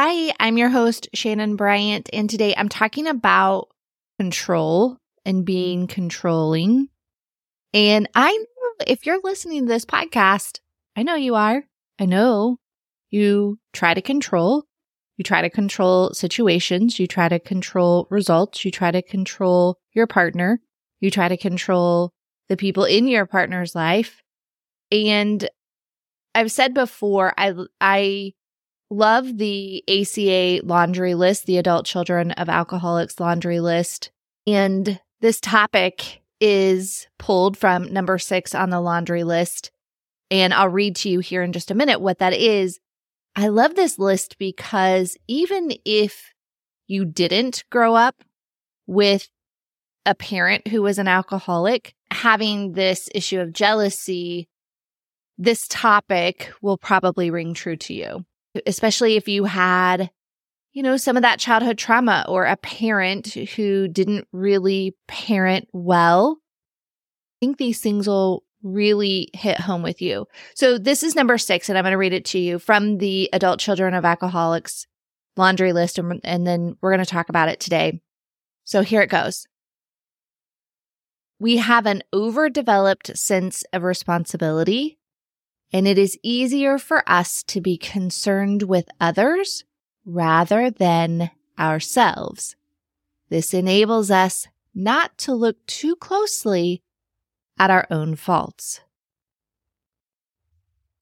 Hi, I'm your host, Shannon Bryant, and today I'm talking about control and being controlling. And I know if you're listening to this podcast, I know you are. I know you try to control. You try to control situations. You try to control results. You try to control your partner. You try to control the people in your partner's life. And I've said before, I, I love the ACA laundry list, the Adult Children of Alcoholics laundry list. And this topic is pulled from number six on the laundry list. And I'll read to you here in just a minute what that is. I love this list because even if you didn't grow up with a parent who was an alcoholic, having this issue of jealousy, this topic will probably ring true to you especially if you had, you know, some of that childhood trauma or a parent who didn't really parent well. I think these things will really hit home with you. So this is number six, and I'm going to read it to you from the Adult Children of Alcoholics laundry list, and, and then we're going to talk about it today. So here it goes. We have an overdeveloped sense of responsibility and it is easier for us to be concerned with others rather than ourselves. This enables us not to look too closely at our own faults.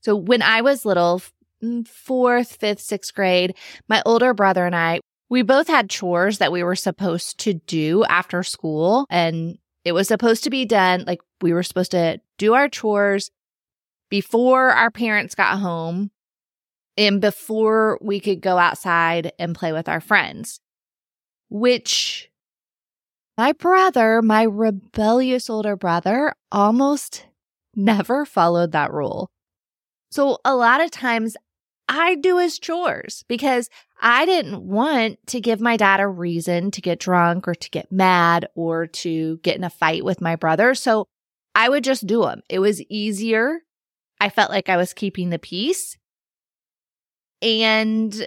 So when I was little, mm, fourth, fifth, sixth grade, my older brother and I, we both had chores that we were supposed to do after school. And it was supposed to be done. Like we were supposed to do our chores before our parents got home and before we could go outside and play with our friends, which my brother, my rebellious older brother, almost never followed that rule. So a lot of times I do his chores because I didn't want to give my dad a reason to get drunk or to get mad or to get in a fight with my brother. So I would just do them. It was easier I felt like I was keeping the peace. And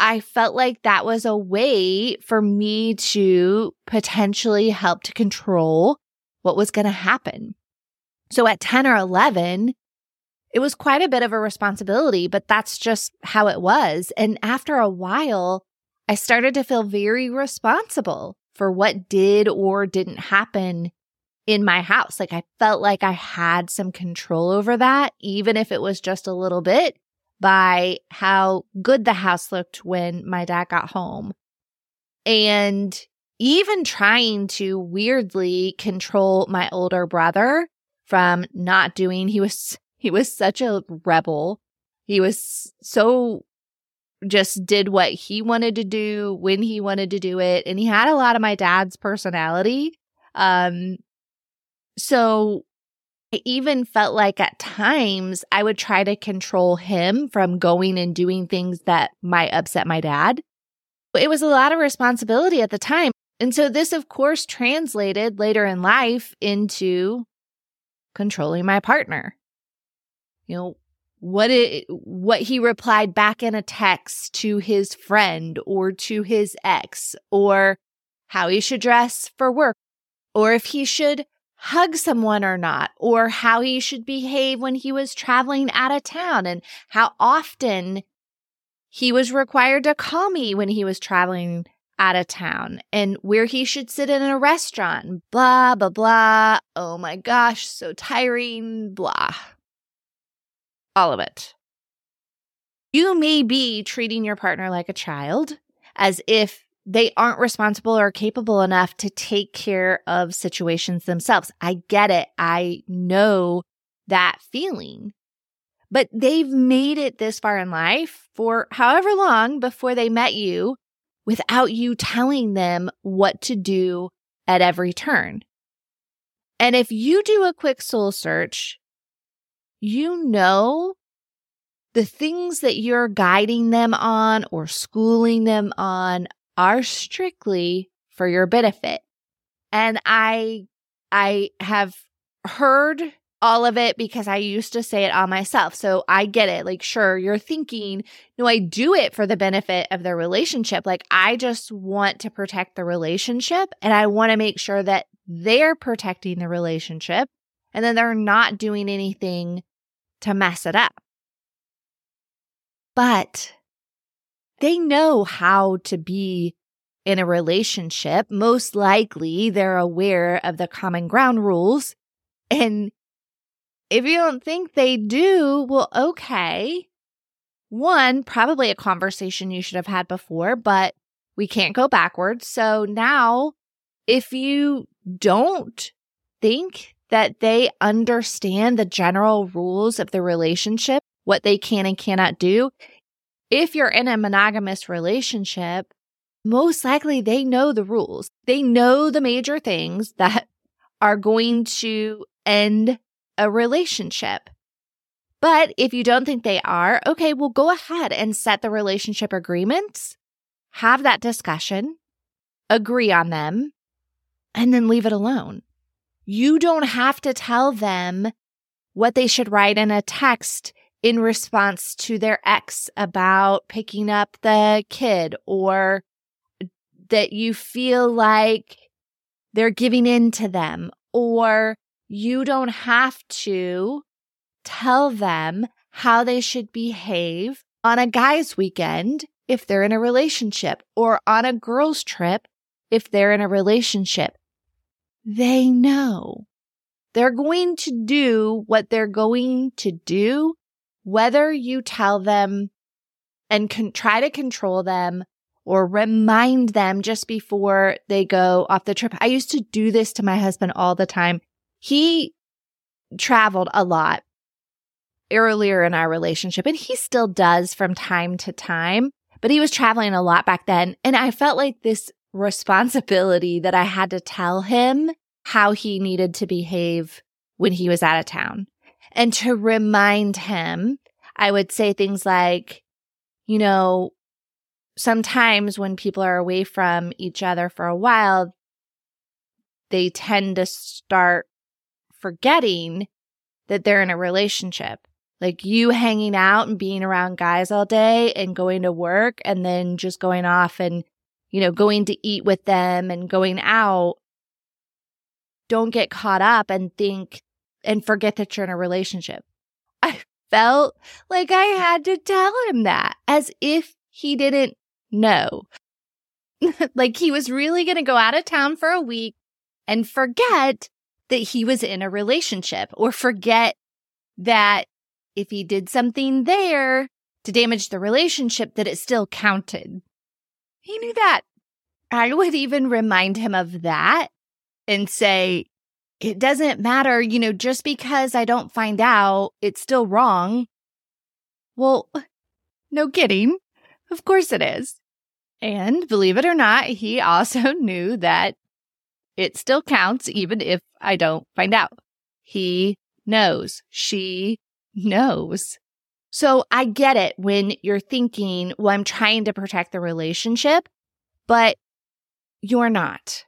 I felt like that was a way for me to potentially help to control what was going to happen. So at 10 or 11, it was quite a bit of a responsibility, but that's just how it was. And after a while, I started to feel very responsible for what did or didn't happen in my house. Like I felt like I had some control over that, even if it was just a little bit by how good the house looked when my dad got home. And even trying to weirdly control my older brother from not doing, he was, he was such a rebel. He was so just did what he wanted to do when he wanted to do it. And he had a lot of my dad's personality. Um, so I even felt like at times I would try to control him from going and doing things that might upset my dad. It was a lot of responsibility at the time. And so this, of course, translated later in life into controlling my partner. You know, what it, what he replied back in a text to his friend or to his ex or how he should dress for work or if he should hug someone or not, or how he should behave when he was traveling out of town and how often he was required to call me when he was traveling out of town and where he should sit in a restaurant, blah, blah, blah. Oh my gosh, so tiring, blah. All of it. You may be treating your partner like a child, as if they aren't responsible or capable enough to take care of situations themselves. I get it. I know that feeling. But they've made it this far in life for however long before they met you without you telling them what to do at every turn. And if you do a quick soul search, you know the things that you're guiding them on or schooling them on are strictly for your benefit. And I, I have heard all of it because I used to say it on myself. So I get it. Like, sure, you're thinking, no, I do it for the benefit of the relationship. Like, I just want to protect the relationship and I want to make sure that they're protecting the relationship and then they're not doing anything to mess it up. But they know how to be in a relationship. Most likely, they're aware of the common ground rules. And if you don't think they do, well, okay. One, probably a conversation you should have had before, but we can't go backwards. So now, if you don't think that they understand the general rules of the relationship, what they can and cannot do, if you're in a monogamous relationship, most likely they know the rules. They know the major things that are going to end a relationship. But if you don't think they are, okay, well, go ahead and set the relationship agreements, have that discussion, agree on them, and then leave it alone. You don't have to tell them what they should write in a text in response to their ex about picking up the kid or that you feel like they're giving in to them or you don't have to tell them how they should behave on a guy's weekend if they're in a relationship or on a girl's trip if they're in a relationship. They know they're going to do what they're going to do, whether you tell them and can try to control them or remind them just before they go off the trip. I used to do this to my husband all the time. He traveled a lot earlier in our relationship, and he still does from time to time, but he was traveling a lot back then. And I felt like this responsibility that I had to tell him how he needed to behave when he was out of town. And to remind him, I would say things like, you know, sometimes when people are away from each other for a while, they tend to start forgetting that they're in a relationship. Like you hanging out and being around guys all day and going to work and then just going off and, you know, going to eat with them and going out. Don't get caught up and think and forget that you're in a relationship. I felt like I mm. had to tell him that as if he didn't know. like he was really going to go out of town for a week and forget that he was in a relationship or forget that if he did something there to damage the relationship, that it still counted. He knew that. I would even remind him of that and say, it doesn't matter, you know, just because I don't find out, it's still wrong. Well, no kidding. Of course it is. And believe it or not, he also knew that it still counts even if I don't find out. He knows. She knows. So I get it when you're thinking, well, I'm trying to protect the relationship, but you're not.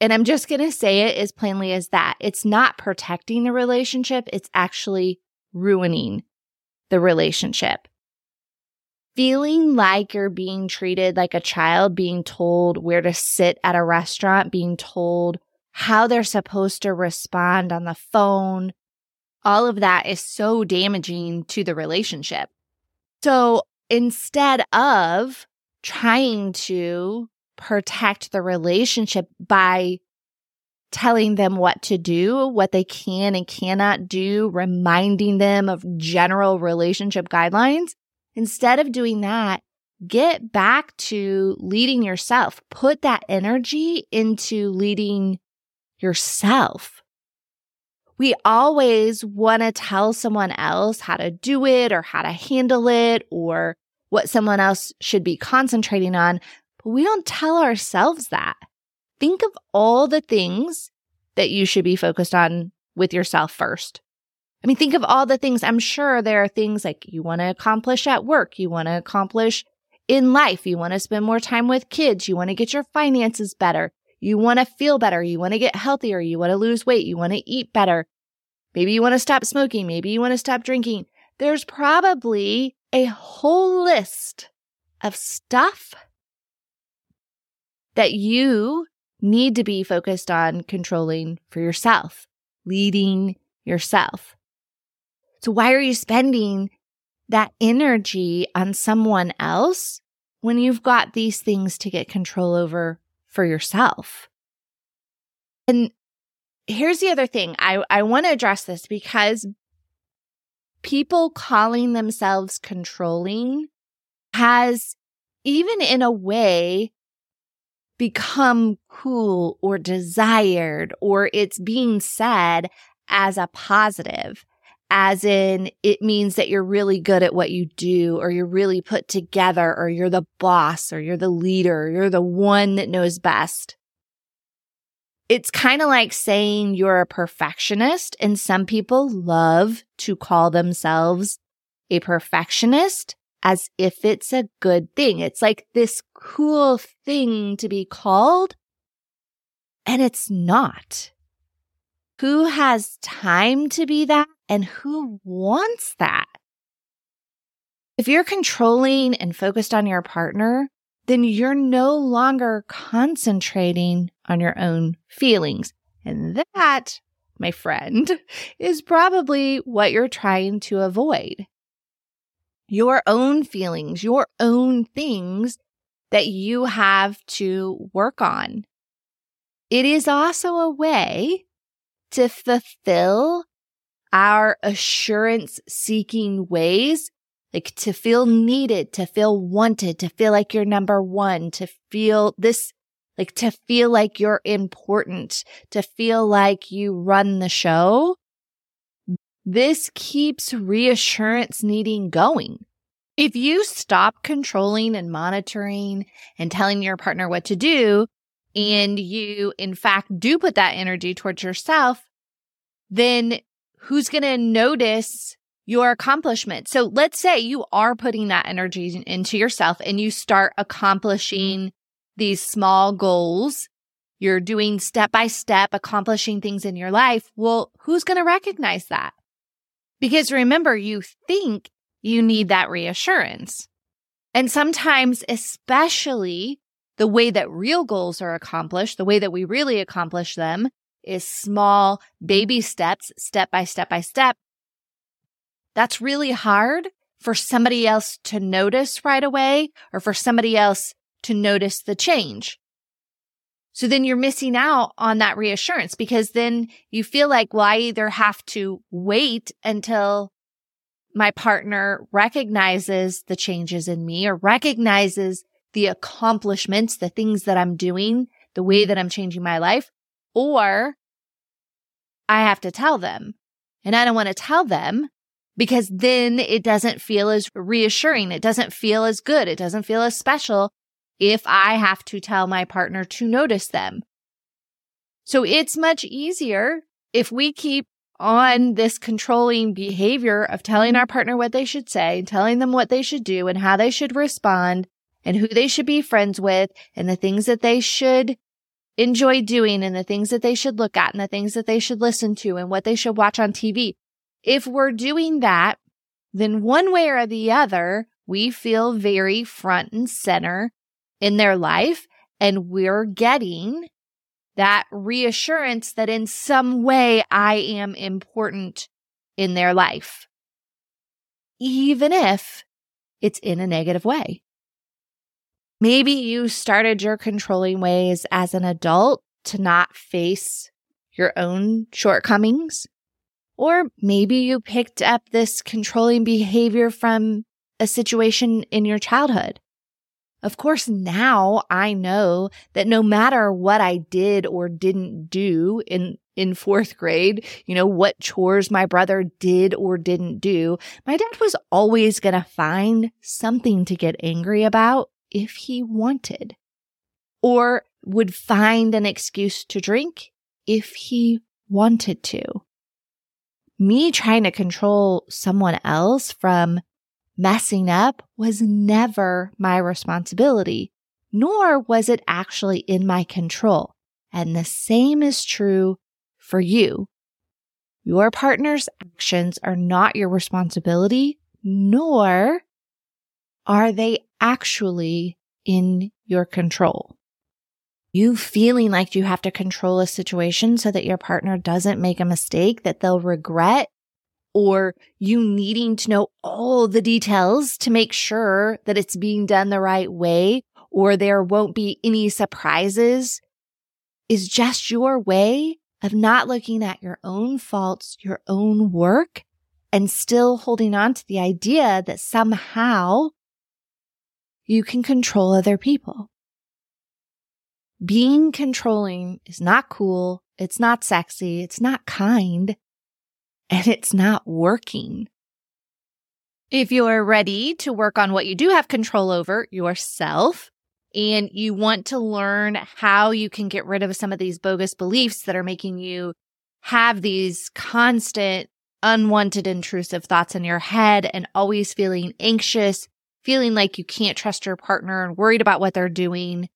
And I'm just going to say it as plainly as that. It's not protecting the relationship. It's actually ruining the relationship feeling like you're being treated like a child, being told where to sit at a restaurant, being told how they're supposed to respond on the phone. All of that is so damaging to the relationship. So instead of trying to protect the relationship by telling them what to do, what they can and cannot do, reminding them of general relationship guidelines, Instead of doing that, get back to leading yourself. Put that energy into leading yourself. We always want to tell someone else how to do it or how to handle it or what someone else should be concentrating on, we don't tell ourselves that. Think of all the things that you should be focused on with yourself first. I mean, think of all the things. I'm sure there are things like you want to accomplish at work, you want to accomplish in life, you want to spend more time with kids, you want to get your finances better, you want to feel better, you want to get healthier, you want to lose weight, you want to eat better. Maybe you want to stop smoking. Maybe you want to stop drinking. There's probably a whole list of stuff that you need to be focused on controlling for yourself, leading yourself. So why are you spending that energy on someone else when you've got these things to get control over for yourself? And here's the other thing. I, I want to address this because people calling themselves controlling has, even in a way, become cool or desired, or it's being said as a positive, as in it means that you're really good at what you do, or you're really put together, or you're the boss, or you're the leader, or you're the one that knows best. It's kind of like saying you're a perfectionist, and some people love to call themselves a perfectionist as if it's a good thing. It's like this cool thing to be called, and it's not. Who has time to be that and who wants that? If you're controlling and focused on your partner, then you're no longer concentrating on your own feelings. And that, my friend, is probably what you're trying to avoid your own feelings, your own things that you have to work on. It is also a way to fulfill our assurance seeking ways, like to feel needed, to feel wanted, to feel like you're number one, to feel this, like to feel like you're important, to feel like you run the show. This keeps reassurance needing going. If you stop controlling and monitoring and telling your partner what to do, and you in fact do put that energy towards yourself, then who's going to notice your accomplishment? So let's say you are putting that energy into yourself and you start accomplishing these small goals you're doing step by step, accomplishing things in your life. Well, who's going to recognize that? Because remember, you think you need that reassurance. And sometimes, especially the way that real goals are accomplished, the way that we really accomplish them is small baby steps, step by step by step. That's really hard for somebody else to notice right away or for somebody else to notice the change. So then you're missing out on that reassurance because then you feel like, well, I either have to wait until my partner recognizes the changes in me or recognizes the accomplishments, the things that I'm doing, the way that I'm changing my life, or I have to tell them. And I don't want to tell them because then it doesn't feel as reassuring. It doesn't feel as good. It doesn't feel as special if I have to tell my partner to notice them. So it's much easier if we keep on this controlling behavior of telling our partner what they should say, telling them what they should do and how they should respond and who they should be friends with and the things that they should enjoy doing and the things that they should look at and the things that they should listen to and what they should watch on TV. If we're doing that, then one way or the other, we feel very front and center in their life and we're getting that reassurance that in some way I am important in their life, even if it's in a negative way. Maybe you started your controlling ways as an adult to not face your own shortcomings. Or maybe you picked up this controlling behavior from a situation in your childhood. Of course, now I know that no matter what I did or didn't do in, in fourth grade, you know, what chores my brother did or didn't do, my dad was always going to find something to get angry about if he wanted, or would find an excuse to drink if he wanted to. Me trying to control someone else from messing up was never my responsibility, nor was it actually in my control. And the same is true for you. Your partner's actions are not your responsibility, nor are they actually in your control. You feeling like you have to control a situation so that your partner doesn't make a mistake that they'll regret, or you needing to know all the details to make sure that it's being done the right way, or there won't be any surprises, is just your way of not looking at your own faults, your own work, and still holding on to the idea that somehow you can control other people. Being controlling is not cool. It's not sexy. It's not kind. And it's not working. If you're ready to work on what you do have control over yourself, and you want to learn how you can get rid of some of these bogus beliefs that are making you have these constant, unwanted, intrusive thoughts in your head and always feeling anxious, feeling like you can't trust your partner and worried about what they're doing,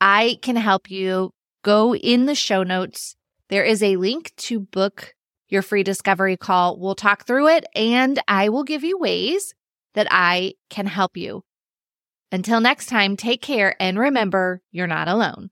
I can help you. Go in the show notes. There is a link to book your free discovery call. We'll talk through it and I will give you ways that I can help you. Until next time, take care and remember you're not alone.